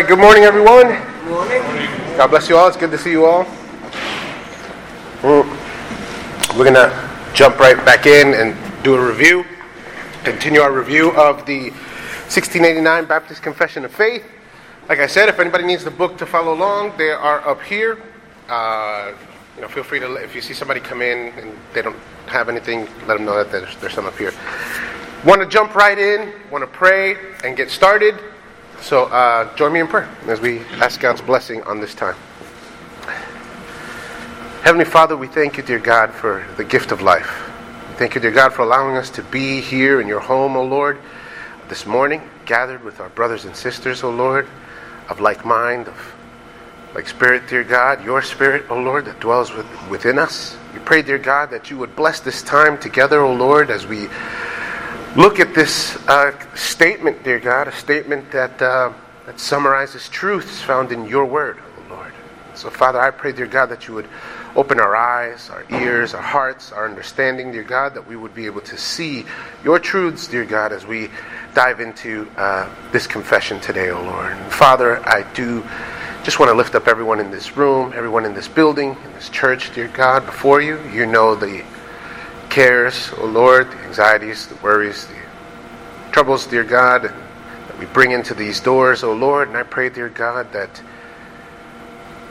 right, good morning, everyone. Good morning. God bless you all. It's good to see you all. We're going to jump right back in and do a review, continue our review of the 1689 Baptist Confession of Faith. Like I said, if anybody needs the book to follow along, they are up here. Uh, you know, feel free to, if you see somebody come in and they don't have anything, let them know that there's, there's some up here. Want to jump right in, want to pray and get started. So uh, join me in prayer as we ask God's blessing on this time. Heavenly Father, we thank you, dear God, for the gift of life. Thank you, dear God, for allowing us to be here in your home, O Lord, this morning, gathered with our brothers and sisters, O Lord, of like mind, of like spirit, dear God, your spirit, O Lord, that dwells with, within us. We pray, dear God, that you would bless this time together, O Lord, as we look at this uh, statement, dear God, a statement that, uh, that summarizes truths found in your word, oh Lord. So, Father, I pray, dear God, that you would open our eyes, our ears, our hearts, our understanding, dear God, that we would be able to see your truths, dear God, as we dive into uh, this confession today, O oh Lord. And Father, I do just want to lift up everyone in this room, everyone in this building, in this church, dear God, before you. You know the cares, O oh Lord, the anxieties, the worries, the troubles, dear God, that we bring into these doors, O oh Lord. And I pray, dear God, that,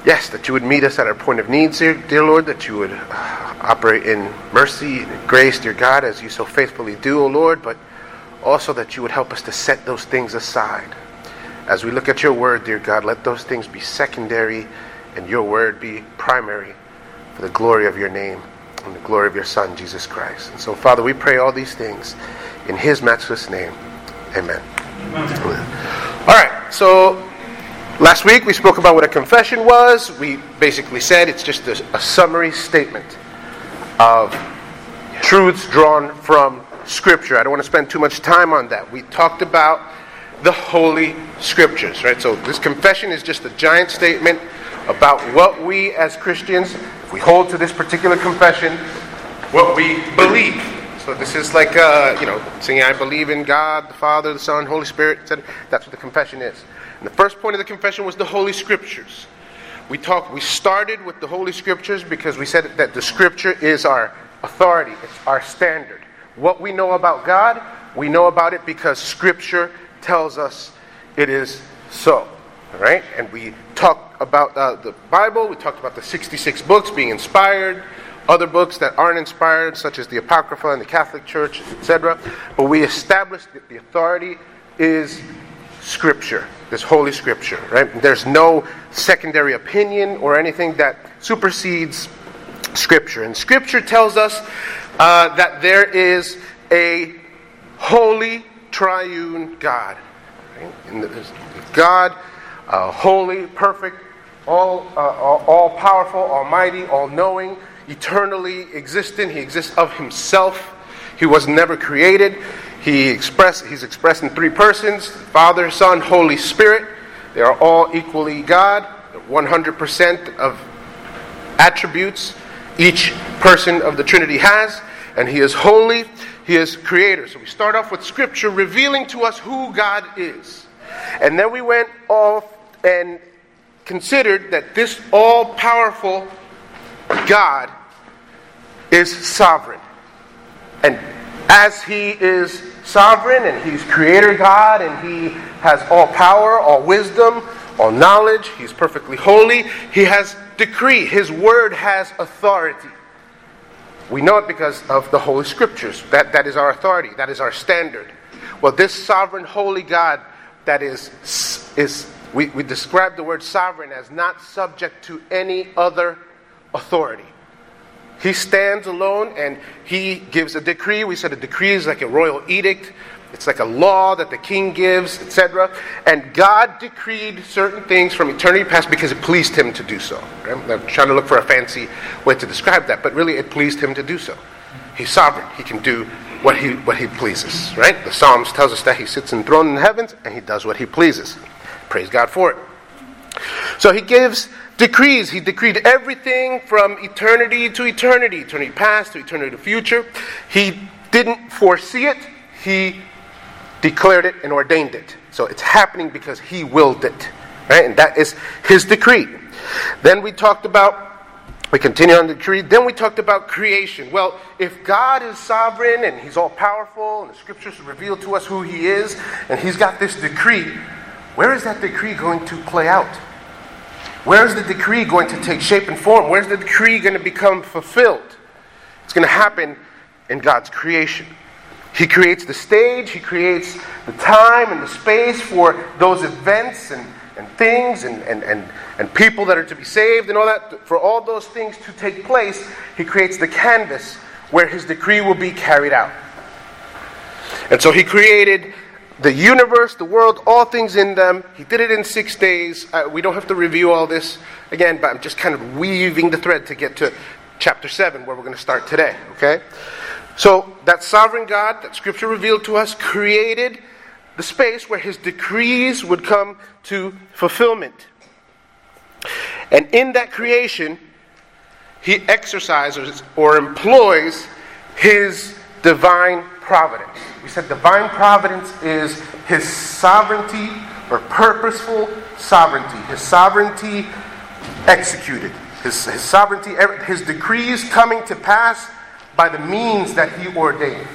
yes, that you would meet us at our point of needs, dear, dear Lord, that you would uh, operate in mercy and grace, dear God, as you so faithfully do, O oh Lord, but also that you would help us to set those things aside. As we look at your word, dear God, let those things be secondary and your word be primary for the glory of your name and the glory of your Son, Jesus Christ. And so, Father, we pray all these things in His matchless name. Amen. Amen. All right, so last week we spoke about what a confession was. We basically said it's just a, a summary statement of truths drawn from Scripture. I don't want to spend too much time on that. We talked about the Holy Scriptures, right? So this confession is just a giant statement about what we as Christians if we hold to this particular confession what we believe. So this is like, uh, you know, saying I believe in God, the Father, the Son, Holy Spirit, etc. That's what the confession is. And the first point of the confession was the Holy Scriptures. We talked. We started with the Holy Scriptures because we said that the Scripture is our authority. It's our standard. What we know about God, we know about it because Scripture tells us it is so. All right, and we talked about uh, the Bible. We talked about the 66 books being inspired, other books that aren't inspired, such as the Apocrypha and the Catholic Church, etc. But we established that the authority is Scripture, this Holy Scripture, right? There's no secondary opinion or anything that supersedes Scripture. And Scripture tells us uh, that there is a holy triune God. Right? God, uh, holy, perfect, all, uh, all, powerful, almighty, all knowing, eternally existent. He exists of himself. He was never created. He express, he's expressed in three persons Father, Son, Holy Spirit. They are all equally God, 100% of attributes each person of the Trinity has. And He is holy, He is creator. So we start off with Scripture revealing to us who God is. And then we went off and considered that this all powerful God is sovereign. And as He is sovereign and He's creator God and He has all power, all wisdom, all knowledge, He's perfectly holy, He has decree. His word has authority. We know it because of the Holy Scriptures. That, that is our authority, that is our standard. Well, this sovereign, holy God that is, is we, we describe the word sovereign as not subject to any other authority. He stands alone and he gives a decree. We said a decree is like a royal edict. It's like a law that the king gives, etc. And God decreed certain things from eternity past because it pleased him to do so. I'm trying to look for a fancy way to describe that, but really it pleased him to do so. He's sovereign. He can do what he, what he pleases, right? The Psalms tells us that he sits enthroned in the heavens and he does what he pleases. Praise God for it. So he gives decrees. He decreed everything from eternity to eternity, eternity past to eternity future. He didn't foresee it, he declared it and ordained it. So it's happening because he willed it. Right? And that is his decree. Then we talked about we continue on the decree. Then we talked about creation. Well, if God is sovereign and He's all powerful, and the scriptures reveal to us who He is, and He's got this decree, where is that decree going to play out? Where is the decree going to take shape and form? Where's the decree going to become fulfilled? It's going to happen in God's creation. He creates the stage, He creates the time and the space for those events and and things and, and, and, and people that are to be saved and all that, for all those things to take place, he creates the canvas where his decree will be carried out. And so he created the universe, the world, all things in them. He did it in six days. Uh, we don't have to review all this again, but I'm just kind of weaving the thread to get to chapter 7, where we're going to start today, okay? So, that sovereign God that Scripture revealed to us created the space where his decrees would come to fulfillment. And in that creation, he exercises or employs his divine providence. Said divine providence is his sovereignty or purposeful sovereignty, his sovereignty executed, his, his sovereignty, his decrees coming to pass by the means that he ordained.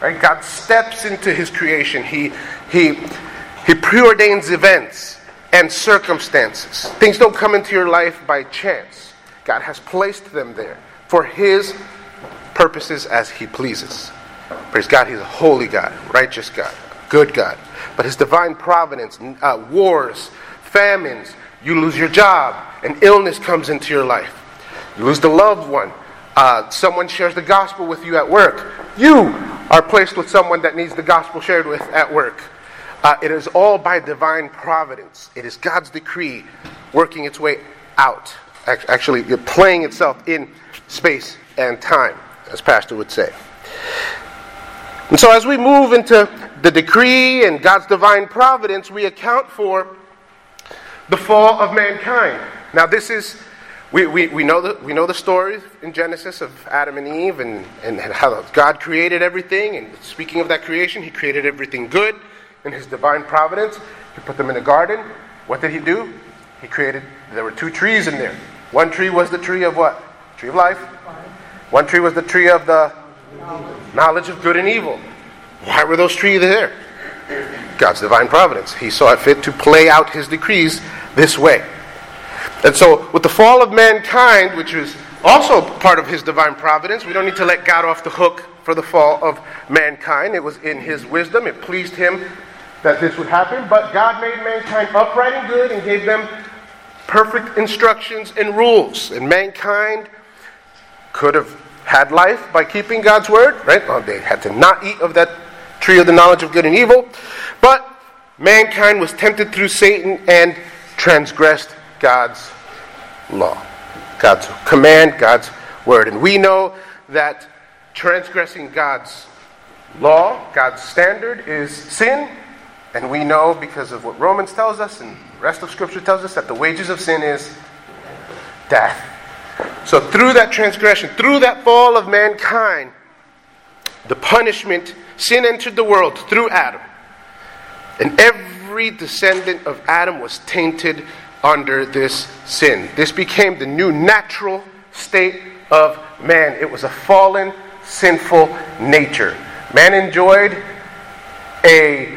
Right? God steps into his creation. He, he, he preordains events and circumstances. Things don't come into your life by chance. God has placed them there for his purposes as he pleases. Praise God, he's a holy God, righteous God, good God. But his divine providence, uh, wars, famines, you lose your job, an illness comes into your life. You lose the loved one. Uh, someone shares the gospel with you at work. You are placed with someone that needs the gospel shared with at work. Uh, it is all by divine providence. It is God's decree working its way out, actually playing itself in space and time, as Pastor would say. And so, as we move into the decree and God's divine providence, we account for the fall of mankind. Now, this is we, we, we, know the, we know the story in Genesis of Adam and Eve and, and how God created everything. And speaking of that creation, He created everything good in His divine providence. He put them in a garden. What did He do? He created, there were two trees in there. One tree was the tree of what? Tree of life. One tree was the tree of the knowledge of good and evil. Why were those trees there? God's divine providence. He saw it fit to play out His decrees this way. And so, with the fall of mankind, which is also part of his divine providence, we don't need to let God off the hook for the fall of mankind. It was in his wisdom, it pleased him that this would happen. But God made mankind upright and good and gave them perfect instructions and rules. And mankind could have had life by keeping God's word, right? Well, they had to not eat of that tree of the knowledge of good and evil. But mankind was tempted through Satan and transgressed God's law, God's command, God's word. And we know that transgressing God's law, God's standard, is sin. And we know because of what Romans tells us and the rest of Scripture tells us that the wages of sin is death. So, through that transgression, through that fall of mankind, the punishment, sin entered the world through Adam. And every descendant of Adam was tainted under this sin. This became the new natural state of man. It was a fallen, sinful nature. Man enjoyed a,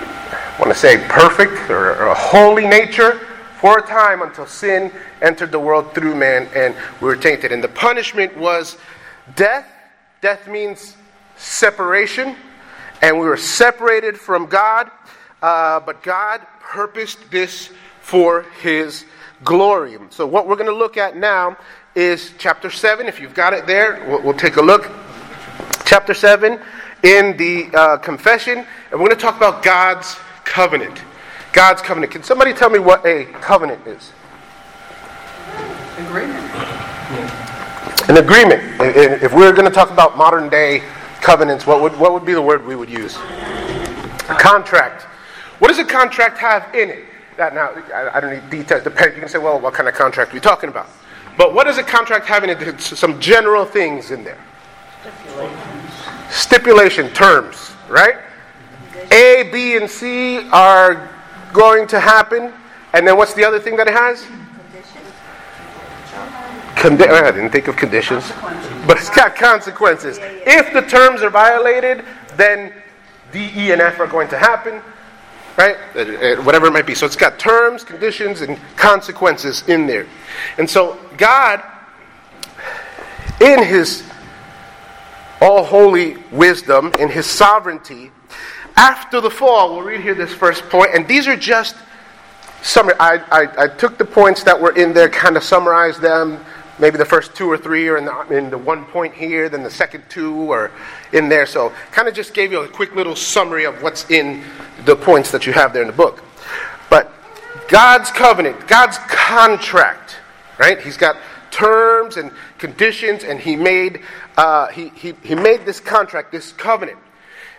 I want to say, perfect or, a holy nature for a time until sin entered the world through man and we were tainted. And the punishment was death. Death means separation, and we were separated from God. Uh, but God purposed this for His glory. So, what we're going to look at now is chapter 7. If you've got it there, we'll, we'll take a look. Chapter 7 in the uh, confession, and we're going to talk about God's covenant. God's covenant. Can somebody tell me what a covenant is? Agreement. An agreement. If we are going to talk about modern day covenants, what would, what would be the word we would use? A contract. What does a contract have in it? That now, I, I don't need details. Depend, you can say, well, what kind of contract are we talking about? But what does a contract have in it? Some general things in there. Stipulations. Stipulation terms, right? A, B, and C are going to happen. And then what's the other thing that it has? Condi- oh, I didn't think of conditions. But it's got consequences. If the terms are violated, then D, E, and F are going to happen. Right? Whatever it might be. So it's got terms, conditions, and consequences in there. And so God, in His all holy wisdom, in His sovereignty, after the fall, we'll read here this first point, and these are just summary. I, I, I took the points that were in there, kind of summarized them. Maybe the first two or three are in the, in the one point here, then the second two are in there. So, kind of just gave you a quick little summary of what's in the points that you have there in the book. But God's covenant, God's contract, right? He's got terms and conditions, and He made uh, he, he, he made this contract, this covenant.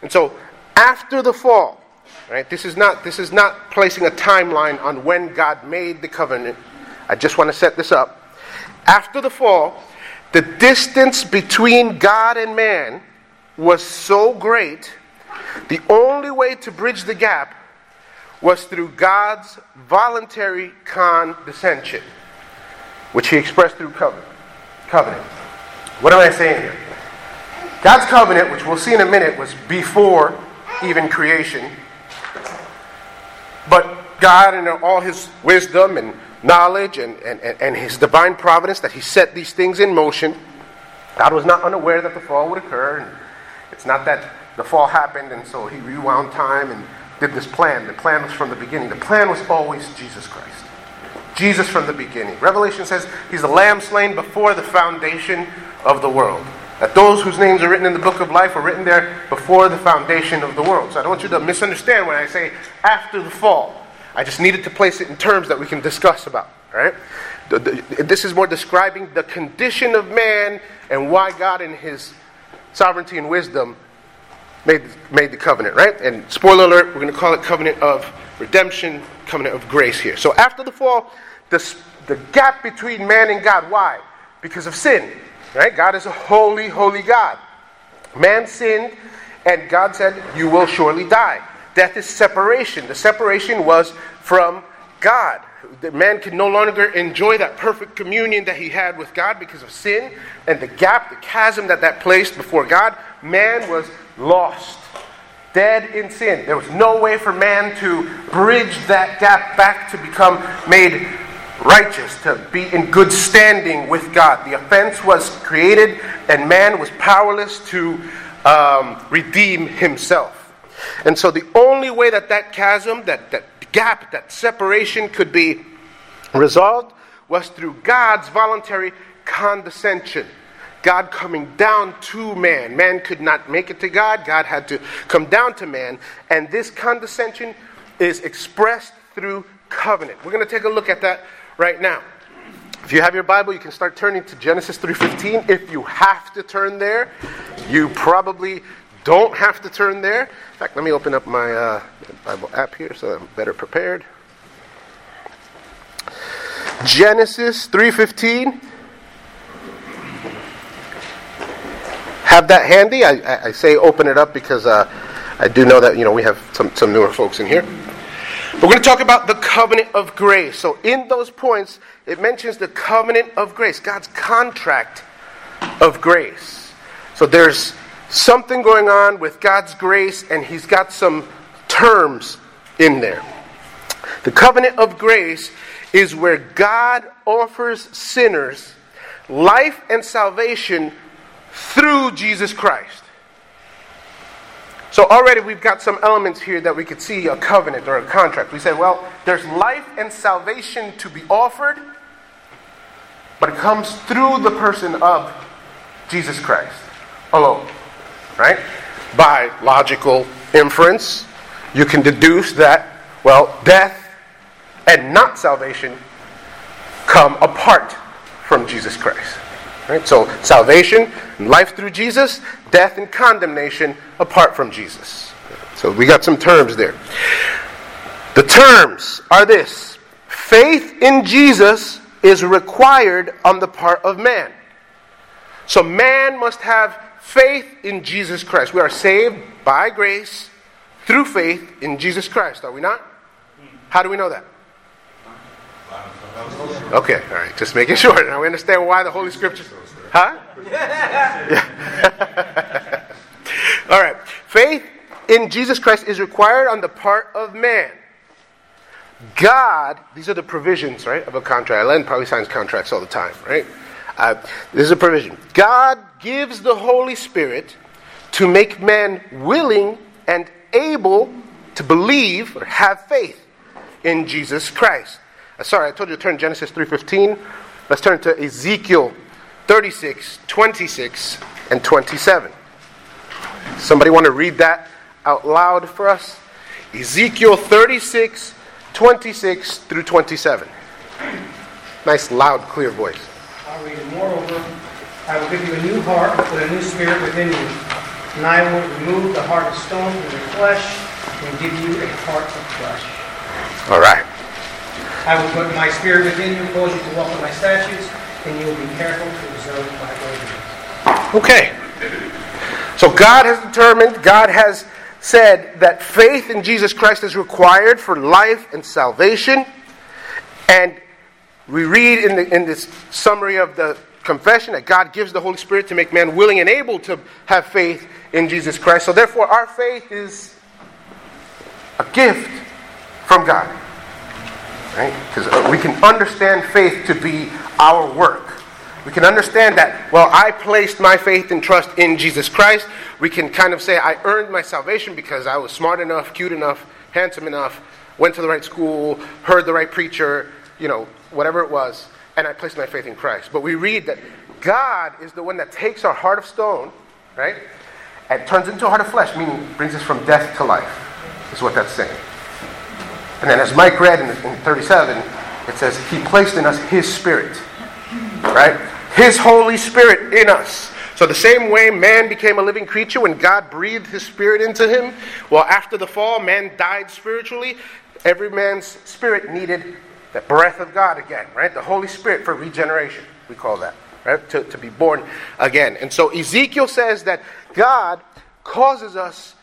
And so, after the fall, right? This is not this is not placing a timeline on when God made the covenant. I just want to set this up. After the fall, the distance between God and man was so great, the only way to bridge the gap was through God's voluntary condescension, which he expressed through covenant. Covenant. What am I saying here? God's covenant, which we'll see in a minute, was before even creation. But God, in all his wisdom and knowledge and, and, and his divine providence, that he set these things in motion, God was not unaware that the fall would occur. And it's not that the fall happened and so he rewound time and did this plan. The plan was from the beginning. The plan was always Jesus Christ. Jesus from the beginning. Revelation says he's the lamb slain before the foundation of the world. That those whose names are written in the book of life were written there before the foundation of the world. So I don't want you to misunderstand when I say after the fall. I just needed to place it in terms that we can discuss about. Right? This is more describing the condition of man and why God, in His sovereignty and wisdom, made, made the covenant. Right? And spoiler alert, we're going to call it covenant of redemption, covenant of grace here. So after the fall, the, the gap between man and God. Why? Because of sin. Right? God is a holy, holy God. Man sinned, and God said, You will surely die. Death is separation. The separation was from God. The man could no longer enjoy that perfect communion that he had with God because of sin and the gap, the chasm that that placed before God. Man was lost, dead in sin. There was no way for man to bridge that gap back to become made righteous, to be in good standing with God. The offense was created, and man was powerless to um, redeem himself. And so, the only way that that chasm, that, that gap, that separation could be resolved was through God's voluntary condescension. God coming down to man. Man could not make it to God, God had to come down to man. And this condescension is expressed through covenant. We're going to take a look at that right now. If you have your Bible, you can start turning to Genesis 3:15. If you have to turn there, you probably don't have to turn there. In fact, let me open up my uh, Bible app here so I'm better prepared. Genesis 3:15. Have that handy. I, I, say open it up because uh, I do know that you know we have some, some newer folks in here. We're going to talk about the covenant of grace. So, in those points, it mentions the covenant of grace, God's contract of grace. So, there's something going on with God's grace, and He's got some terms in there. The covenant of grace is where God offers sinners life and salvation through Jesus Christ. So already we've got some elements here that we could see a covenant or a contract. We said, well, there's life and salvation to be offered, but it comes through the person of Jesus Christ alone. Right? By logical inference, you can deduce that, well, death and not salvation come apart from Jesus Christ. Right? So salvation life through Jesus, death and condemnation apart from Jesus. So we got some terms there. The terms are this faith in Jesus is required on the part of man. So man must have faith in Jesus Christ. We are saved by grace through faith in Jesus Christ, are we not? How do we know that? Okay, all right, just making sure. Now we understand why the Holy Scriptures. Huh? Yeah. all right. Faith in Jesus Christ is required on the part of man. God, these are the provisions, right, of a contract. Len probably signs contracts all the time, right? Uh, this is a provision. God gives the Holy Spirit to make man willing and able to believe or have faith in Jesus Christ. Uh, sorry, I told you to turn Genesis 3.15. Let's turn to Ezekiel 36, 26, and 27. Somebody want to read that out loud for us? Ezekiel 36, 26 through 27. Nice, loud, clear voice. I'll read it. Moreover, I will give you a new heart and put a new spirit within you. And I will remove the heart of stone from your flesh and give you a heart of flesh. All right. I will put my spirit within you, cause you to walk in my statutes, and you will be careful to observe my ordinances. Okay. So God has determined, God has said that faith in Jesus Christ is required for life and salvation. And we read in, the, in this summary of the confession that God gives the Holy Spirit to make man willing and able to have faith in Jesus Christ. So therefore, our faith is a gift from God. Right? Because uh, we can understand faith to be our work. We can understand that, well, I placed my faith and trust in Jesus Christ. We can kind of say, I earned my salvation because I was smart enough, cute enough, handsome enough, went to the right school, heard the right preacher, you know, whatever it was, and I placed my faith in Christ. But we read that God is the one that takes our heart of stone, right, and turns into a heart of flesh, meaning brings us from death to life, is what that's saying. And then, as Mike read in, in 37, it says, He placed in us His Spirit, right? His Holy Spirit in us. So, the same way man became a living creature when God breathed His Spirit into him, well, after the fall, man died spiritually. Every man's spirit needed the breath of God again, right? The Holy Spirit for regeneration, we call that, right? To, to be born again. And so Ezekiel says that God causes us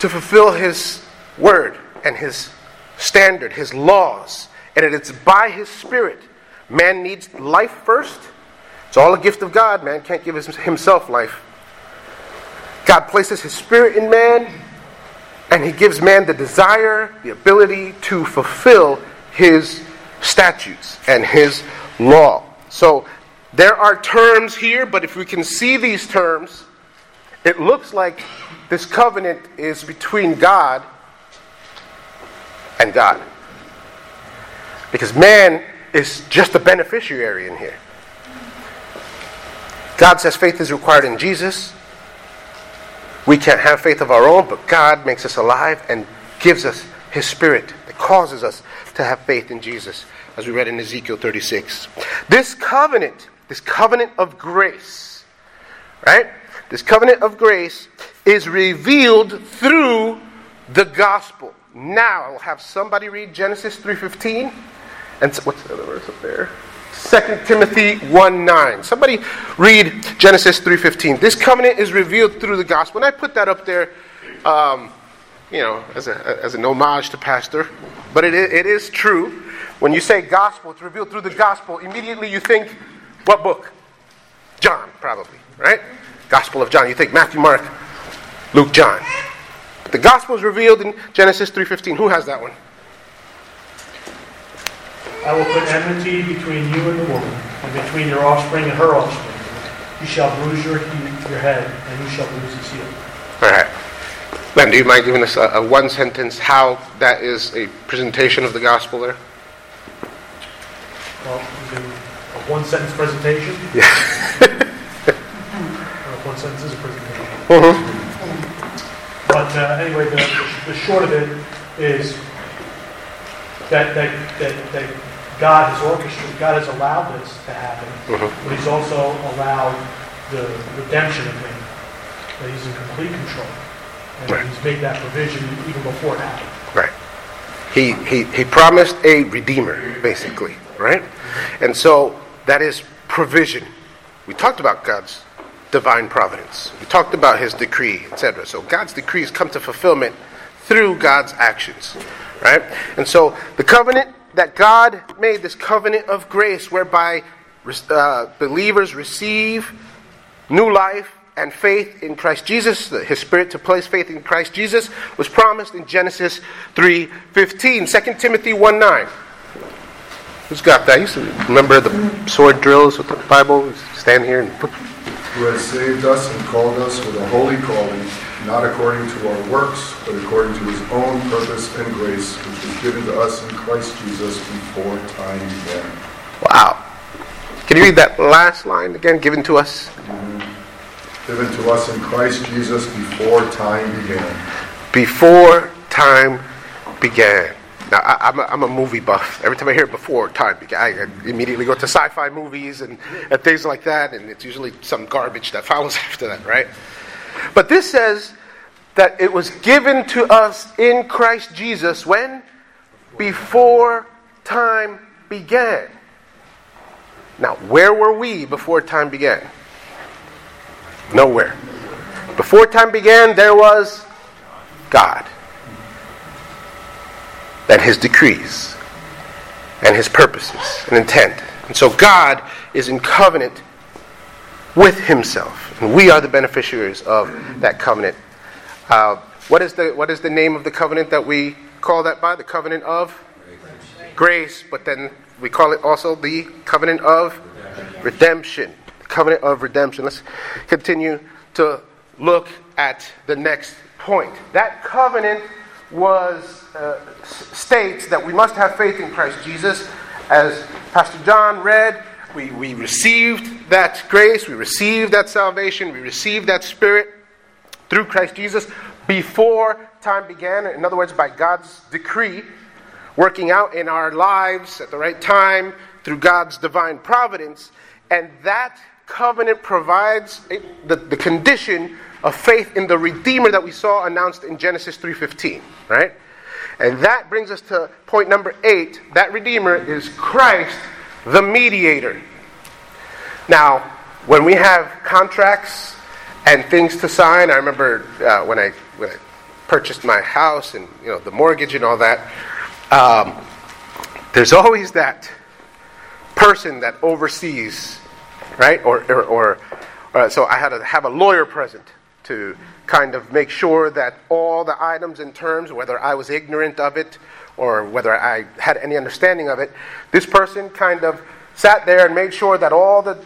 to fulfill His word and His standard, His laws, and it's by His Spirit. Man needs life first. It's all a gift of God. Man can't give himself life. God places His Spirit in man, and He gives man the desire, the ability to fulfill his statutes and his law. So there are terms here, but if we can see these terms, it looks like this covenant is between God and God. Because man is just a beneficiary in here. God says faith is required in Jesus. We can't have faith of our own, but God makes us alive and gives us His Spirit that causes us to have faith in Jesus, as we read in Ezekiel 36. This covenant, this covenant of grace, right? This covenant of grace is revealed through the gospel. Now I will have somebody read Genesis 3:15 and what's the other verse up there? 2 Timothy 1 9. Somebody read Genesis 3.15. This covenant is revealed through the gospel. And I put that up there, um, you know, as, a, as an homage to Pastor. But it it is true. When you say gospel, it's revealed through the gospel. Immediately you think, what book? John, probably, right? Gospel of John. You think Matthew, Mark, Luke, John. The gospel is revealed in Genesis 3.15. Who has that one? I will put enmity between you and the woman, and between your offspring and her offspring. You shall bruise your, your head, and you shall bruise his heel. All right. Len, do you mind giving us a, a one sentence how that is a presentation of the gospel there? Well, a one sentence presentation. Yeah. Or one sentence is a presentation. Mhm. But uh, anyway, the, the short of it is that, that, that, that God has orchestrated, God has allowed this to happen, Mhm. but He's also allowed the redemption of man. That He's in complete control. And Right. He's made that provision even before it happened. Right. He, he, he promised a redeemer, basically, right? And so that is provision. We talked about God's divine providence. We talked about his decree, etc. So God's decrees come to fulfillment through God's actions, right? And so the covenant that God made, this covenant of grace, whereby uh, believers receive new life and faith in Christ Jesus, his spirit to place faith in Christ Jesus, was promised in Genesis 3.15. 2 Timothy 1.9. Who's got that? You used to remember the sword drills with the Bible? Stand here and put. Who has saved us and called us with a holy calling, not according to our works, but according to his own purpose and grace, which was given to us in Christ Jesus before time began. Wow. Can you read that last line again? Given to us? Mm-hmm. Given to us in Christ Jesus before time began. Before time began. Now, I, am a, I'm a movie buff. Every time I hear before time I immediately go to sci fi movies and, and things like that, and it's usually some garbage that follows after that, right? But this says that it was given to us in Christ Jesus when? Before time began. Now, where were we before time began? Nowhere. Before time began, there was God and His decrees and His purposes and intent. And so God is in covenant with Himself, and we are the beneficiaries of that covenant. Uh, what, is the, what is the name of the covenant that we call that by? The covenant of grace, but then we call it also the covenant of redemption. The covenant of redemption. Let's continue to look at the next point. That covenant was uh, states that we must have faith in Christ Jesus. As Pastor John read, we, we received that grace, we received that salvation, we received that spirit through Christ Jesus before time began. In other words, by God's decree working out in our lives at the right time through God's divine providence. And that covenant provides the, the condition of faith in the Redeemer that we saw announced in Genesis 3.15, right? And that brings us to point number eight. That Redeemer is Christ, the mediator. Now, when we have contracts and things to sign, I remember uh, when, I, when I purchased my house and you know the mortgage and all that, um, there's always that person that oversees, right? Or, or, or uh, so I had to have a lawyer present to kind of make sure that all the items and terms, whether I was ignorant of it or whether I had any understanding of it, this person kind of sat there and made sure that all the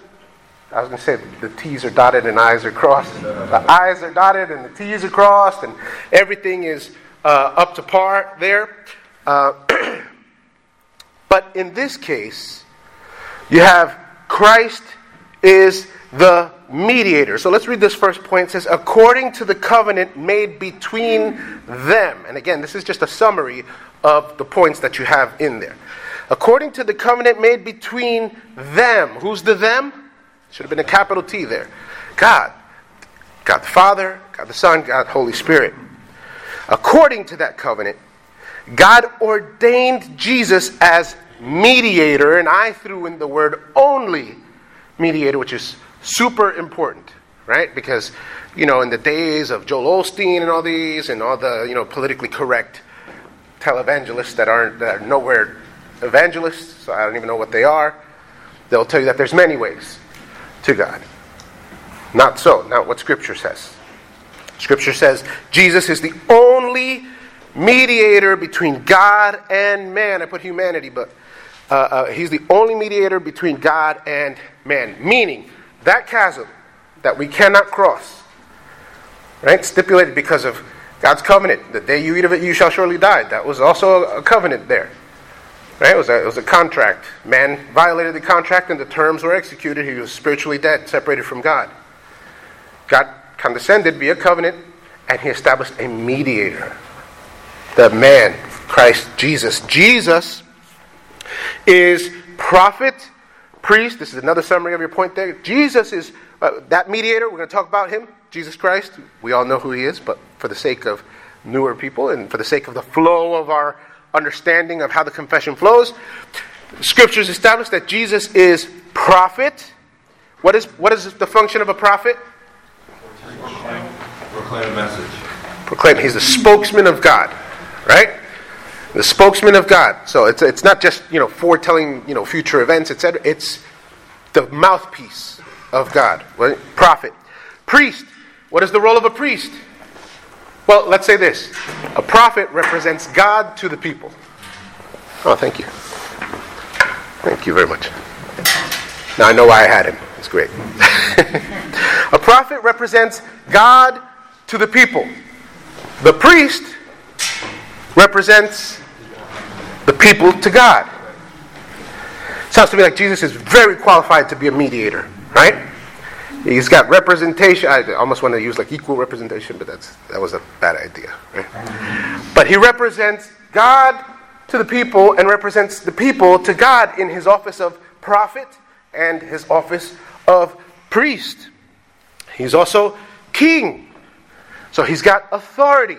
I was going to say the T's are dotted and I's are crossed. The I's are dotted and the T's are crossed, and everything is uh, up to par there. Uh, but in this case, you have Christ is the mediator. So let's read this first point. It says, according to the covenant made between them. And again, this is just a summary of the points that you have in there. According to the covenant made between them. Who's the them? Should have been a capital T there. God. God the Father, God the Son, God Holy Spirit. According to that covenant, God ordained Jesus as mediator, and I threw in the word only mediator, which is super important, right? Because, you know, in the days of Joel Osteen and all these, and all the, you know, politically correct televangelists that aren't that are nowhere evangelists, so I don't even know what they are, they'll tell you that there's many ways to God. Not so, not what Scripture says. Scripture says Jesus is the only mediator between God and man. I put humanity, but uh, uh, he's the only mediator between God and man. Meaning, that chasm that we cannot cross, right? Stipulated because of God's covenant. The day you eat of it, you shall surely die. That was also a covenant there. Right? It was, a, it was a contract. Man violated the contract and the terms were executed. He was spiritually dead, separated from God. God condescended via covenant and he established a mediator the man, Christ Jesus. Jesus is prophet, priest. This is another summary of your point there. Jesus is uh, that mediator. We're going to talk about him, Jesus Christ. We all know who he is, but for the sake of newer people and for the sake of the flow of our understanding of how the confession flows, scriptures establish that Jesus is prophet. What is, what is the function of a prophet? Proclaim a message Proclaim. He's the spokesman of God, right? The spokesman of God. So it's, it's not just, you know, foretelling, you know, future events, etc. It's the mouthpiece of God. Right? Prophet. Priest. What is the role of a priest? Well, let's say this. A prophet represents God to the people. Oh, thank you. Thank you very much. Now I know why I had him. It's great. a prophet represents God to the people. The priest represents the people to God. Sounds to me like Jesus is very qualified to be a mediator, right? He's got representation. I almost want to use like equal representation, but that's that was a bad idea, right? But he represents God to the people and represents the people to God in his office of prophet and his office of priest. He's also king. So he's got authority.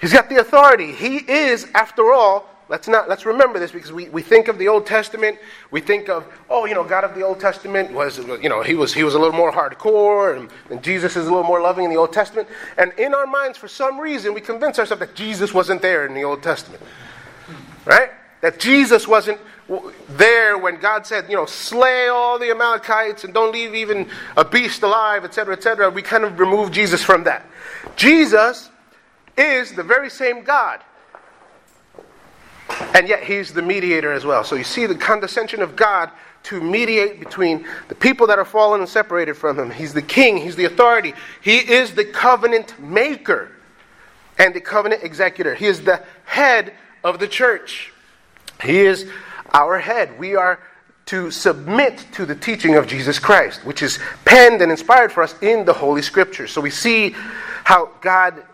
He's got the authority. He is, after all, let's not let's remember this because we, we think of the Old Testament, we think of, oh, you know, God of the Old Testament was you know, he was he was a little more hardcore and, and Jesus is a little more loving in the Old Testament. And in our minds, for some reason, we convince ourselves that Jesus wasn't there in the Old Testament. Right? That Jesus wasn't there when God said, you know, slay all the Amalekites and don't leave even a beast alive, etc., etc. We kind of remove Jesus from that. Jesus is the very same God. And yet he's the mediator as well. So you see the condescension of God to mediate between the people that are fallen and separated from him. He's the king, he's the authority, he is the covenant maker and the covenant executor. He is the head of the church. He is our head. We are to submit to the teaching of Jesus Christ, which is penned and inspired for us in the Holy Scriptures. So we see how God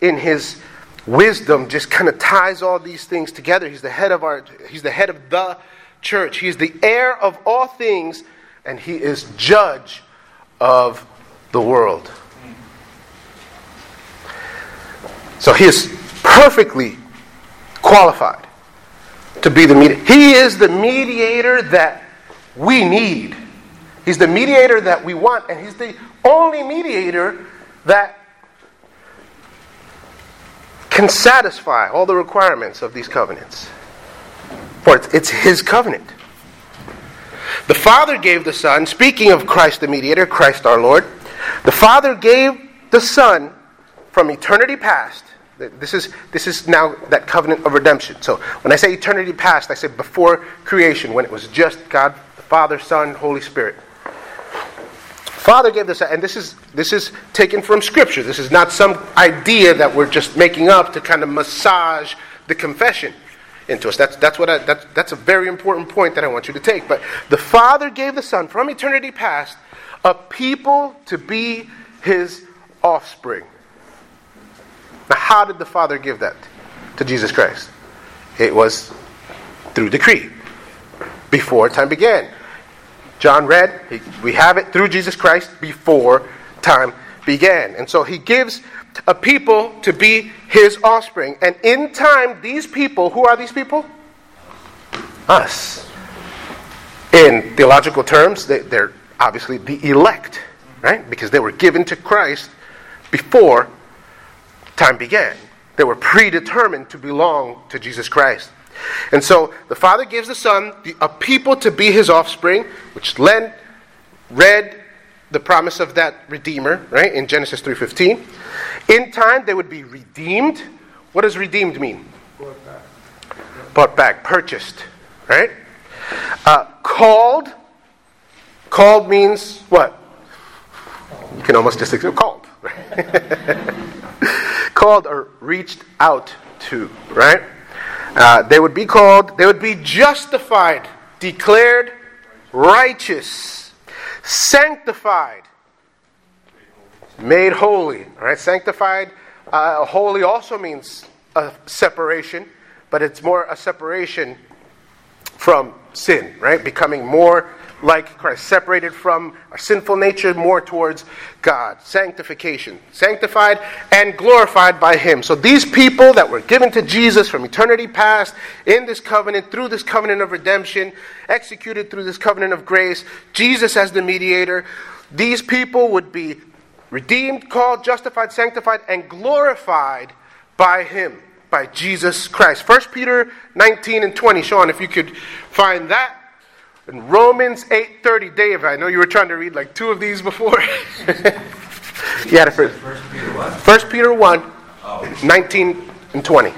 in his wisdom just kind of ties all these things together. He's the head of our he's the head of the church. He's the heir of all things and he is judge of the world. So he is perfectly qualified to be the mediator. He is the mediator that we need. He's the mediator that we want, and he's the only mediator that can satisfy all the requirements of these covenants. For it's, it's his covenant. The Father gave the Son, speaking of Christ the mediator, Christ our Lord, the Father gave the Son from eternity past. This is, this is now that covenant of redemption. So when I say eternity past, I say before creation, when it was just God, the Father, Son, Holy Spirit. Father gave this, and this is this is taken from Scripture. This is not some idea that we're just making up to kind of massage the confession into us. That's that's what I, that's that's a very important point that I want you to take. But the Father gave the Son from eternity past a people to be His offspring. Now, how did the Father give that to Jesus Christ? It was through decree before time began. John read, we have it through Jesus Christ before time began. And so he gives a people to be his offspring. And in time, these people, who are these people? Us. In theological terms, they, are obviously the elect, right? Because they were given to Christ before time began. They were predetermined to belong to Jesus Christ. And so the Father gives the Son a people to be his offspring, which Len read the promise of that Redeemer, right, in Genesis 3.15. In time, they would be redeemed. What does redeemed mean? Bought back. Bought back, purchased, right? Uh, called. Called means what? You can almost just say called. Right? called or reached out to, right? Uh, they would be called, they would be justified, declared righteous, sanctified, made holy. All right, sanctified, uh, holy also means a separation, but it's more a separation from sin, right? Becoming more like Christ, separated from our sinful nature more towards God. Sanctification. Sanctified and glorified by Him. So these people that were given to Jesus from eternity past, in this covenant, through this covenant of redemption, executed through this covenant of grace, Jesus as the mediator, these people would be redeemed, called, justified, sanctified, and glorified by Him, by Jesus Christ. 1 Peter 19 and 20. Sean, if you could find that. In Romans 8:30, Dave, I know you were trying to read like two of these before. you had it first. First Peter what? 1 Peter 1, Oh. 19 and 20.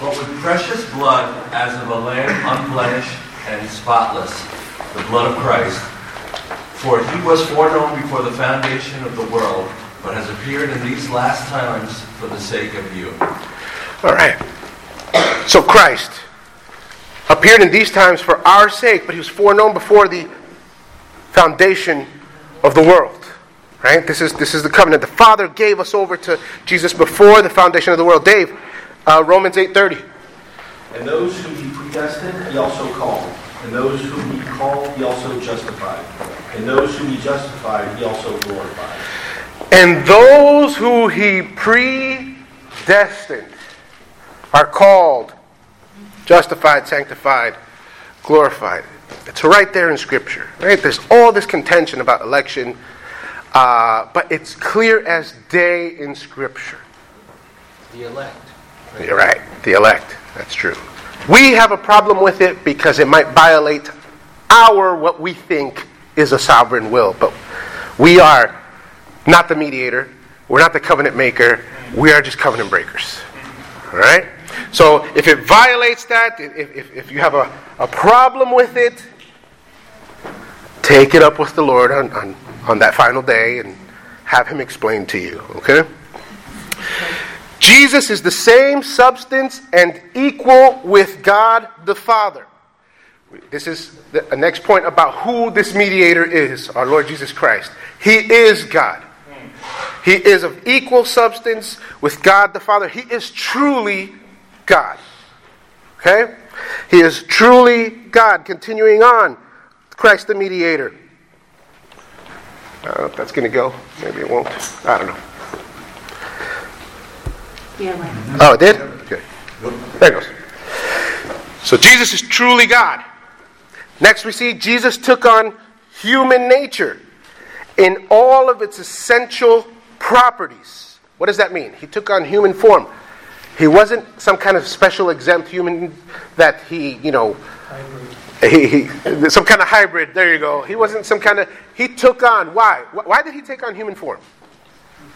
But with precious blood, as of a lamb unblemished and spotless, the blood of Christ. For he was foreknown before the foundation of the world, but has appeared in these last times for the sake of you. All right. So Christ appeared in these times for our sake, but he was foreknown before the foundation of the world. Right? This is this is the covenant. The Father gave us over to Jesus before the foundation of the world. Dave, uh, Romans eight thirty. And those whom he predestined, he also called. And those whom he called, he also justified. And those whom he justified, he also glorified. And those who he predestined are called, justified, sanctified, glorified. It's right there in Scripture. Right? There's all this contention about election, uh, but it's clear as day in Scripture. The elect. You're right. The elect. That's true. We have a problem with it because it might violate our what we think is a sovereign will. But we are not the mediator. We're not the covenant maker. We are just covenant breakers. All right? So if it violates that, if, if, if you have a, a problem with it, take it up with the Lord on, on, on that final day and have Him explain to you. Okay? Jesus is the same substance and equal with God the Father. This is the next point about who this mediator is, our Lord Jesus Christ. He is God. He is of equal substance with God the Father. He is truly God. Okay? He is truly God. Continuing on, Christ the mediator. I don't know if that's going to go. Maybe it won't. I don't know. Yeah, right. Oh, it did? Okay. There it goes. So Jesus is truly God. Next, we see Jesus took on human nature in all of its essential properties. What does that mean? He took on human form. He wasn't some kind of special exempt human that he, you know, he, he, some kind of hybrid. There you go. He wasn't some kind of. He took on. Why? Why did he take on human form?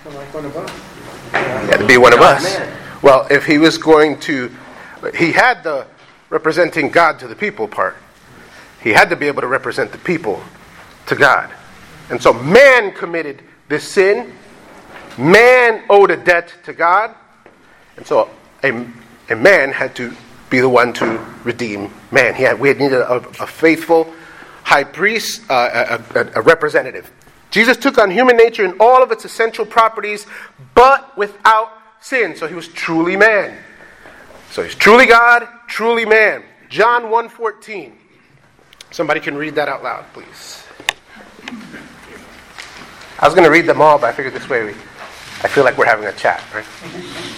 Like one of us. He had to be one of us. Well, if he was going to, he had the representing God to the people part. He had to be able to represent the people to God. And so man committed this sin. Man owed a debt to God. And so a, a man had to be the one to redeem man. He had, we had needed a, a faithful high priest, uh, a, a, a representative. Jesus took on human nature in all of its essential properties, but without sin. So he was truly man. So he's truly God, truly man. John 1:14. Somebody can read that out loud, please. I was going to read them all, but I figured this way we, I feel like we're having a chat, right?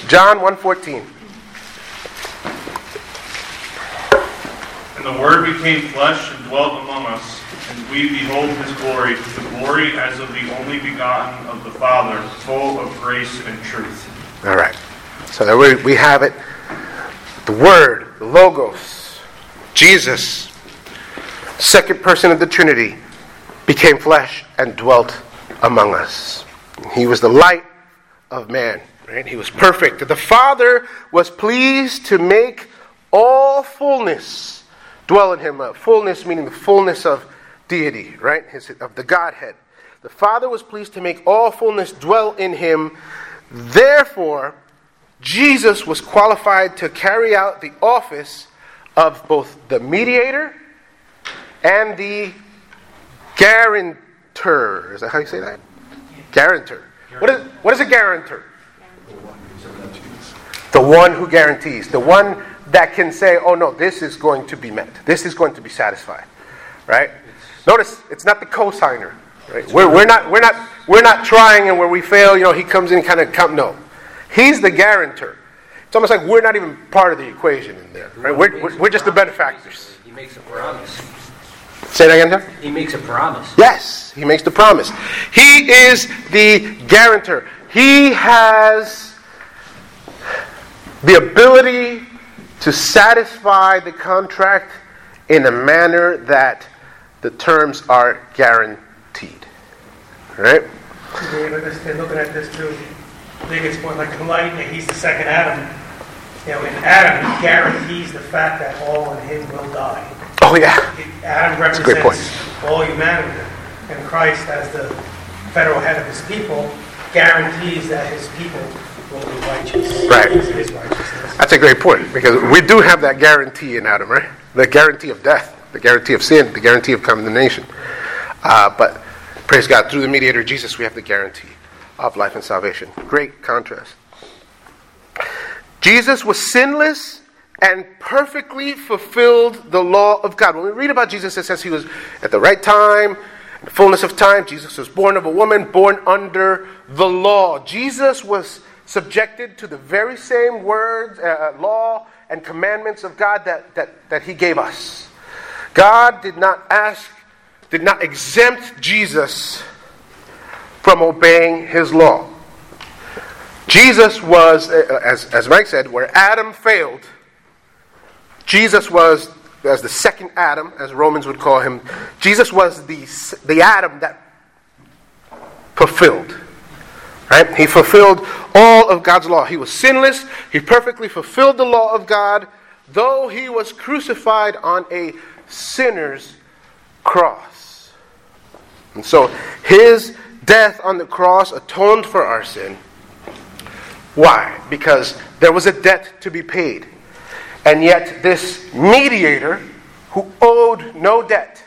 John 1:14. And the Word became flesh and dwelt among us, and we behold his glory, the glory as of the only begotten of the Father, full of grace and truth. All right. So there we, we have it. The Word, the Logos, Jesus, second person of the Trinity, became flesh and dwelt among us. He was the light of man. Right? He was perfect. The Father was pleased to make all fullness dwell in him. Uh, fullness meaning the fullness of deity, right? His, of the Godhead. The Father was pleased to make all fullness dwell in him. Therefore, Jesus was qualified to carry out the office of both the mediator and the guarantor. Is that how you say that? Guarantor. What is, what is a guarantor? The one who guarantees. The one that can say, oh no, this is going to be met. This is going to be satisfied. Right? Notice it's not the cosigner. Right? We're, we're, not, we're, not, we're not trying and where we fail, you know, he comes in kind of come. No. He's the guarantor. It's almost like we're not even part of the equation in there. Right? We're, we're, we're just the benefactors. He makes a promise. Say that again, John? He makes a promise. Yes, he makes the promise. He is the guarantor. He has the ability to satisfy the contract in a manner that the terms are guaranteed. Right? David, let's looking at this too. I think it's more like enlightenment. He's the second Adam. You know, in Adam, he guarantees the fact that all in him will die. Oh, yeah. Adam a great represents all humanity. And Christ, as the federal head of his people, guarantees that his people will be righteous. Right. His righteousness. That's a great point because we do have that guarantee in Adam, right? The guarantee of death, the guarantee of sin, the guarantee of condemnation. Uh, but praise God, through the mediator Jesus, we have the guarantee of life and salvation. Great contrast. Jesus was sinless and perfectly fulfilled the law of God. When we read about Jesus, it says he was at the right time, in the fullness of time. Jesus was born of a woman, born under the law. Jesus was subjected to the very same words, uh, uh, law, and commandments of God that, that, that he gave us. God did not ask, did not exempt Jesus from obeying his law. Jesus was, uh, as, as Mike said, where Adam failed, Jesus was, as the second Adam, as Romans would call him, Jesus was the, the Adam that fulfilled. Right? He fulfilled all of God's law. He was sinless. He perfectly fulfilled the law of God, though he was crucified on a sinner's cross. And so his death on the cross atoned for our sin. Why? Because there was a debt to be paid. And yet, this mediator who owed no debt,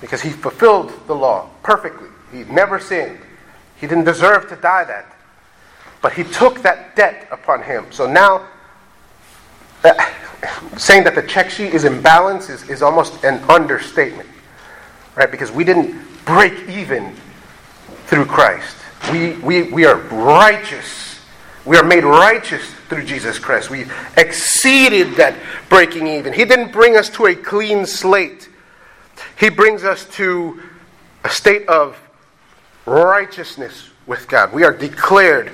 because he fulfilled the law perfectly, he never sinned, he didn't deserve to die that. But he took that debt upon him. So now, uh, saying that the check sheet is in balance is, is almost an understatement, right? Because we didn't break even through Christ. We, we, we are righteous we are made righteous through Jesus Christ. We exceeded that breaking even. He didn't bring us to a clean slate, He brings us to a state of righteousness with God. We are declared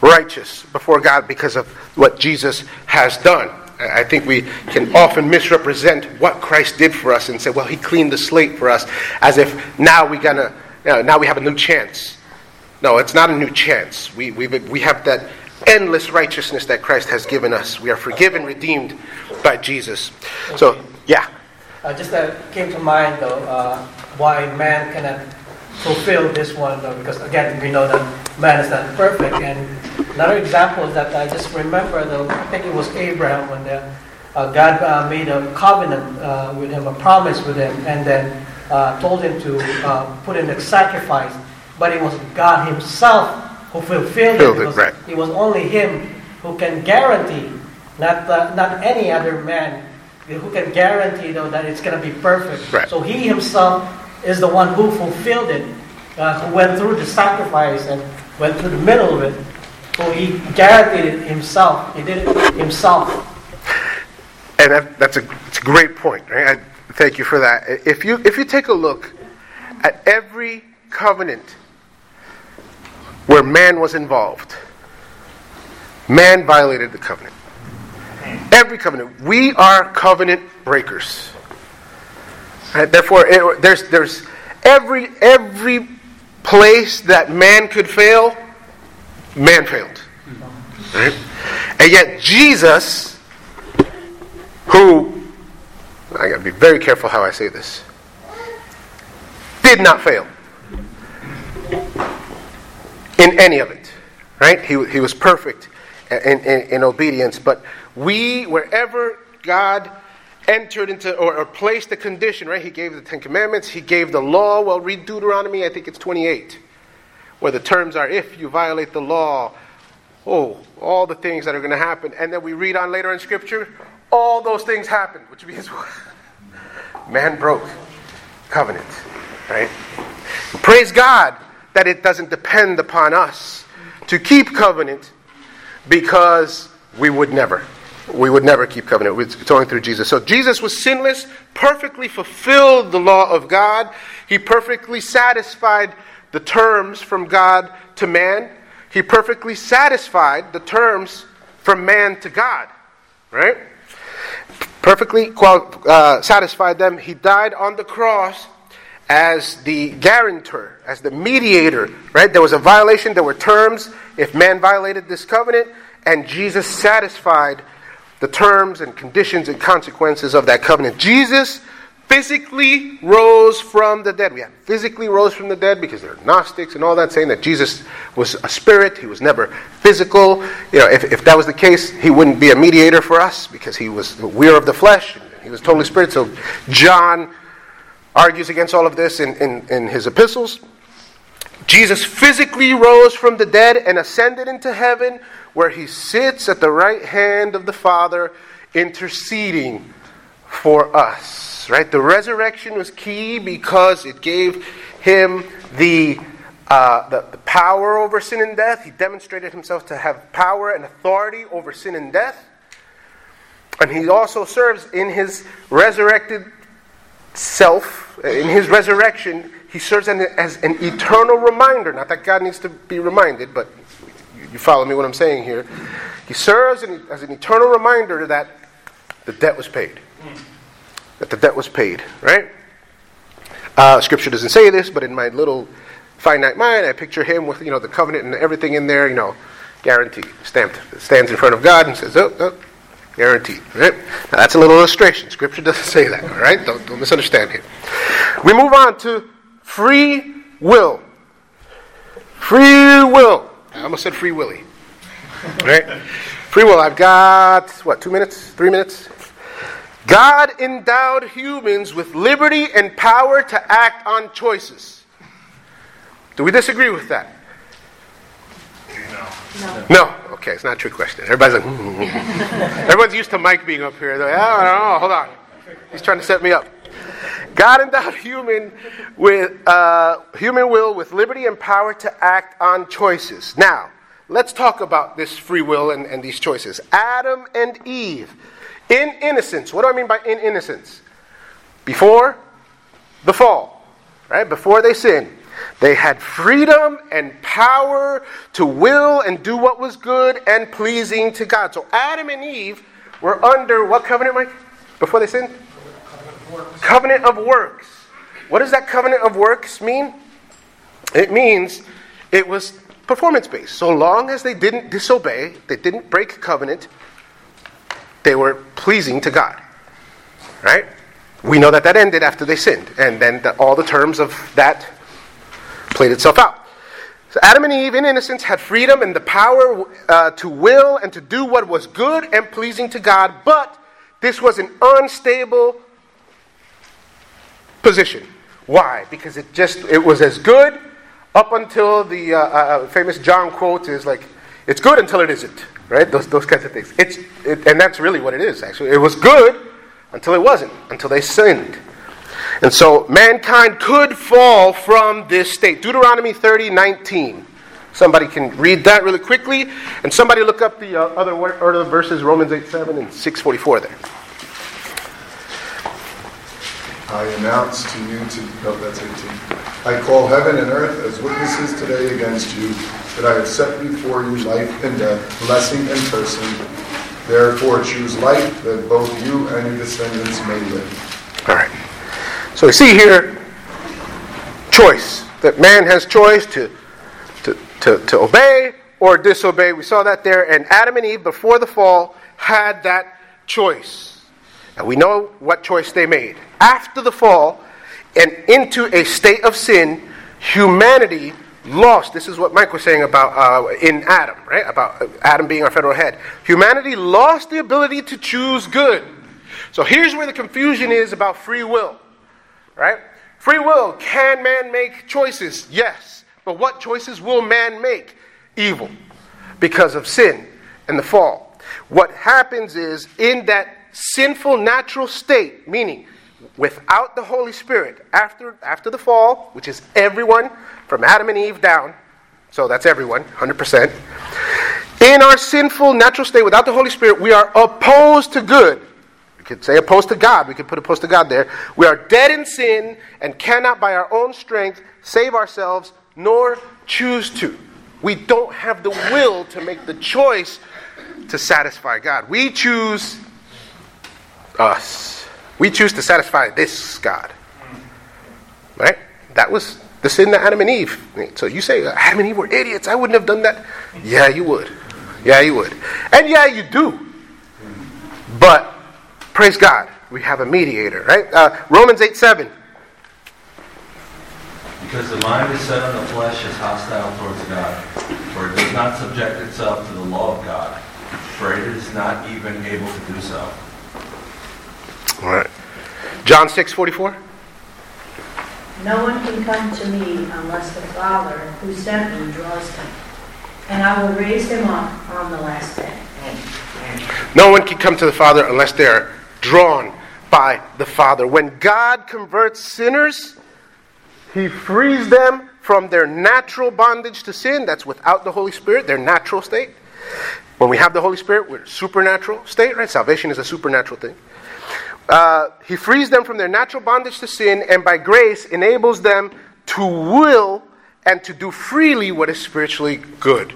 righteous before God because of what Jesus has done. I think we can often misrepresent what Christ did for us and say, well, he cleaned the slate for us as if now we're gonna uh, now we have a new chance. No, it's not a new chance. We, we, we have that endless righteousness that Christ has given us. We are forgiven, redeemed by Jesus. So, yeah. Uh, just that came to mind, though, uh, why man cannot fulfill this one, though, because again, we know that man is not perfect. And another example is that I just remember, though, I think it was Abraham when the, uh, God uh, made a covenant uh, with him, a promise with him, and then uh, told him to put in a sacrifice but it was God Himself who fulfilled it. it right. It was only Him who can guarantee, not uh, not any other man, who can guarantee though that it's going to be perfect. Right. So He Himself is the one who fulfilled it, uh, who went through the sacrifice and went through the middle of it. So He guaranteed it Himself. He did it Himself. And that, that's a, it's a great point. Right? I, thank you for that. If you if you take a look at every covenant where man was involved. Man violated the covenant. Every covenant. We are covenant breakers. Right? Therefore, it, there's, there's every, every place that man could fail, man failed. Right? And yet, Jesus, who, I gotta be very careful how I say this, did not fail in any of it, right? He, he was perfect in, in, in obedience. But we, wherever God entered into or, or, placed the condition, right? He gave the Ten Commandments, he gave the law. Well, read Deuteronomy, I think it's 28, where the terms are if you violate the law, oh, all the things that are going to happen. And then we read on later in Scripture, all those things happened, which means? Man broke covenant, right? Praise God that it doesn't depend upon us to keep covenant because we would never. we would never keep covenant. It's only through Jesus. So Jesus was sinless, perfectly fulfilled the law of God. He perfectly satisfied the terms from God to man. He perfectly satisfied the terms from man to God. Right? Perfectly uh, satisfied them. He died on the cross as the guarantor, as the mediator, right? There was a violation, there were terms if man violated this covenant, and Jesus satisfied the terms and conditions and consequences of that covenant. Jesus physically rose from the dead. We have physically rose from the dead because there are Gnostics and all that saying that Jesus was a spirit, he was never physical. You know, if, if that was the case, he wouldn't be a mediator for us because he was we're of the flesh, he was totally spirit. So John argues against all of this in, in, in his epistles. Jesus physically rose from the dead and ascended into heaven, where he sits at the right hand of the Father, interceding for us. Right? The resurrection was key because it gave him the, uh, the, the power over sin and death. He demonstrated himself to have power and authority over sin and death. And he also serves in his resurrected self, in his resurrection, he serves as an eternal reminder. Not that God needs to be reminded, but you follow me what I'm saying here. He serves as an eternal reminder that the debt was paid. That the debt was paid, right? Uh, scripture doesn't say this, but in my little finite mind, I picture him with you know the covenant and everything in there, you know, guaranteed, stamped, stands in front of God and says, "Oh, oh Guaranteed. Right? Now that's a little illustration. Scripture doesn't say that. All right? Don't, don't misunderstand here. We move on to free will. Free will. I almost said free willy. Right? Free will. I've got what? Two minutes? Three minutes? God endowed humans with liberty and power to act on choices. Do we disagree with that? No. No. Okay, it's not a trick question. Everybody's like, mm-hmm. everyone's used to Mike being up here. They're like, oh, no, hold on. He's trying to set me up. God endowed human with uh, human will with liberty and power to act on choices. Now, let's talk about this free will and, and these choices. Adam and Eve, in innocence. What do I mean by in innocence? Before the fall, right? Before they sinned. They had freedom and power to will and do what was good and pleasing to God. So Adam and Eve were under what covenant, Mike? Before they sinned? Covenant of works. What does that covenant of works mean? It means it was performance based. So long as they didn't disobey, they didn't break covenant, they were pleasing to God. Right? We know that that ended after they sinned. And then the, all the terms of that played itself out. So Adam and Eve, in innocence, had freedom and the power uh, to will and to do what was good and pleasing to God, but this was an unstable position. Why? Because it just it was as good up until the uh, uh, famous John quote is like, "It's good until it isn't." Right? Those those kinds of things. It's it, and that's really what it is. Actually, it was good until it wasn't. Until they sinned. And so mankind could fall from this state. Deuteronomy 30, 19. Somebody can read that really quickly. And somebody look up the uh, other of verses, Romans 8, 7 and 644 there. I announce to you to, no, that's 18. I call heaven and earth as witnesses today against you that I have set before you life and death, blessing and cursing. Therefore choose life that both you and your descendants may live. All right. So we see here choice, that man has choice to, to, to, to obey or disobey. We saw that there. And Adam and Eve, before the fall, had that choice. And we know what choice they made. After the fall and into a state of sin, humanity lost. This is what Mike was saying about uh, in Adam, right? About Adam being our federal head. Humanity lost the ability to choose good. So here's where the confusion is about free will. Right? Free will. Can man make choices? Yes. But what choices will man make? Evil. Because of sin and the fall. What happens is in that sinful natural state, meaning without the Holy Spirit, after, after the fall, which is everyone from Adam and Eve down, so that's everyone, 100%, In our sinful natural state without the Holy Spirit, we are opposed to good. Could say opposed to God. We could put opposed to God there. We are dead in sin and cannot by our own strength save ourselves nor choose to. We don't have the will to make the choice to satisfy God. We choose us. We choose to satisfy this God. Right? That was the sin that Adam and Eve. So you say Adam and Eve were idiots. I wouldn't have done that. Yeah, you would. Yeah, you would. And yeah, you do. But praise God, we have a mediator, right? Uh, Romans 8 7. Because the mind is set on the flesh is hostile towards God, for it does not subject itself to the law of God, for it is not even able to do so. All right. John 6 44. No one can come to me unless the Father who sent me draws him, and I will raise him up on the last day. No one can come to the Father unless they are drawn by the Father. When God converts sinners, He frees them from their natural bondage to sin. That's without the Holy Spirit, their natural state. When we have the Holy Spirit, we're supernatural state, right? Salvation is a supernatural thing. Uh, he frees them from their natural bondage to sin and by grace enables them to will and to do freely what is spiritually good.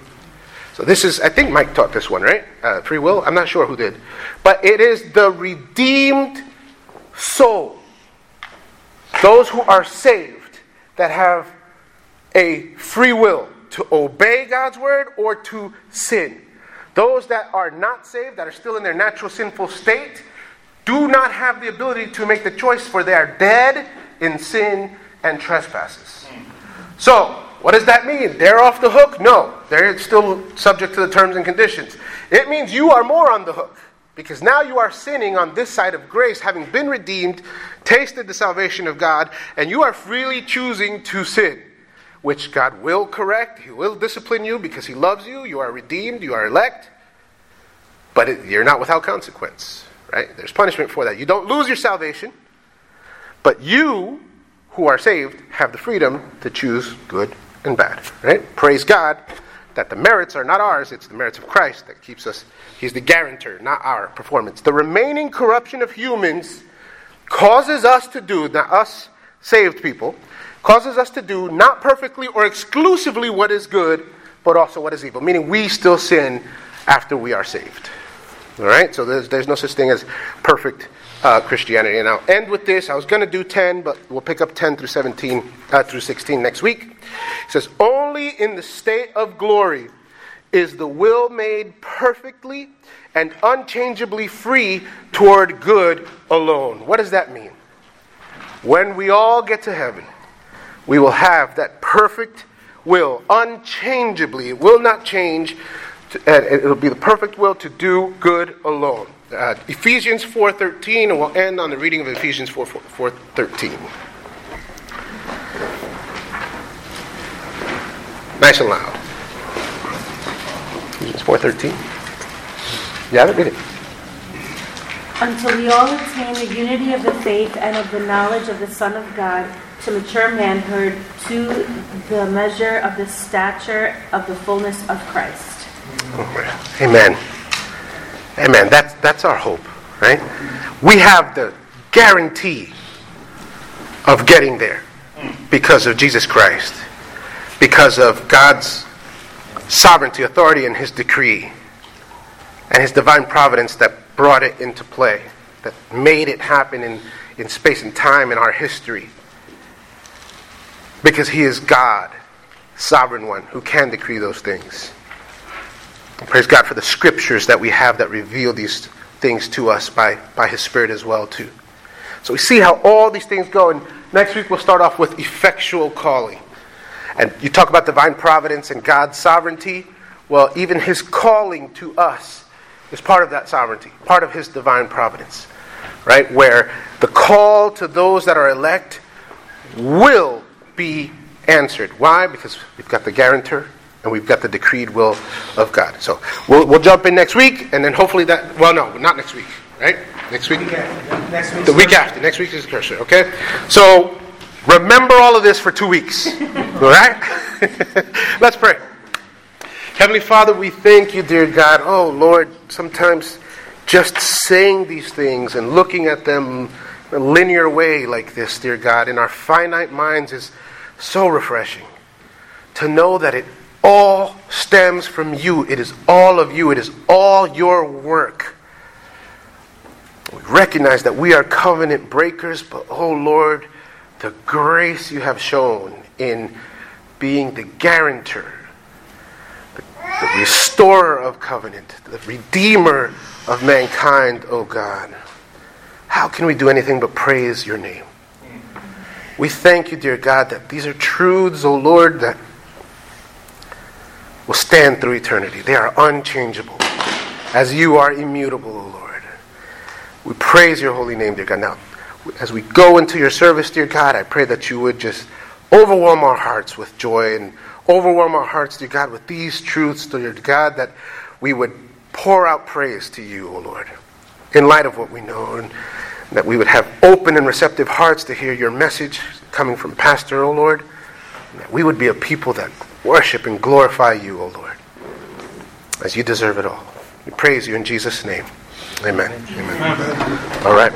So this is, I think Mike taught this one, right? Uh, free will? I'm not sure who did. But it is the redeemed soul. Those who are saved that have a free will to obey God's word or to sin. Those that are not saved, that are still in their natural sinful state, do not have the ability to make the choice, for they are dead in sin and trespasses. So, what does that mean? They're off the hook? No, they're still subject to the terms and conditions. It means you are more on the hook because now you are sinning on this side of grace, having been redeemed, tasted the salvation of God, and you are freely choosing to sin, which God will correct. He will discipline you because He loves you. You are redeemed, you are elect, but it, you're not without consequence. Right? There's punishment for that. You don't lose your salvation, but you who are saved have the freedom to choose good and bad. Right? Praise God that the merits are not ours, it's the merits of Christ that keeps us. He's the guarantor, not our performance. The remaining corruption of humans causes us to do, not us saved people, causes us to do not perfectly or exclusively what is good, but also what is evil. Meaning we still sin after we are saved. All right, so there's, there's no such thing as perfect uh, Christianity. And I'll end with this. I was going to do 10, but we'll pick up 10 through 17 uh, through 16 next week. It says, Only in the state of glory is the will made perfectly and unchangeably free toward good alone. What does that mean? When we all get to heaven, we will have that perfect will, unchangeably. It will not change and it'll be the perfect will to do good alone. Uh, Ephesians 4.13, and we'll end on the reading of Ephesians 4.13. 4, nice and loud. Ephesians 4.13. You have it? Read it. Until we all attain the unity of the faith and of the knowledge of the Son of God, to mature manhood, to the measure of the stature of the fullness of Christ. Oh, Amen. Amen. That's, that's our hope, right? We have the guarantee of getting there because of Jesus Christ, because of God's sovereignty, authority, and His decree, and His divine providence that brought it into play, that made it happen in, in space and time in our history. Because He is God, sovereign one, who can decree those things. Praise God for the scriptures that we have that reveal these things to us by, by His Spirit as well, too. So we see how all these things go, and next week we'll start off with effectual calling. And you talk about divine providence and God's sovereignty. Well, even His calling to us is part of that sovereignty, part of His divine providence, right? Where the call to those that are elect will be answered. Why? Because we've got the guarantor, and we've got the decreed will of God. So we'll, we'll jump in next week, and then hopefully that, well, no, not next week, right? Next week? Next week. The week after. Next week is the Cursor, okay? So remember all of this for two weeks, all right? Let's pray. Heavenly Father, we thank you, dear God. Oh, Lord, sometimes just saying these things and looking at them in a linear way like this, dear God, in our finite minds is so refreshing. To know that it all stems from you, it is all of you, it is all your work. We recognize that we are covenant breakers, but oh Lord, the grace you have shown in being the guarantor, the, the restorer of covenant, the redeemer of mankind, oh God. How can we do anything but praise your name? We thank you, dear God, that these are truths, oh Lord, that will stand through eternity. They are unchangeable, as you are immutable, O Lord. We praise your holy name, dear God. Now, as we go into your service, dear God, I pray that you would just overwhelm our hearts with joy and overwhelm our hearts, dear God, with these truths, dear God, that we would pour out praise to you, O Lord, in light of what we know, and that we would have open and receptive hearts to hear your message coming from Pastor, O Lord, that we would be a people that worship and glorify you, O Lord, as you deserve it all. We praise you in Jesus' name. Amen. Amen. All right.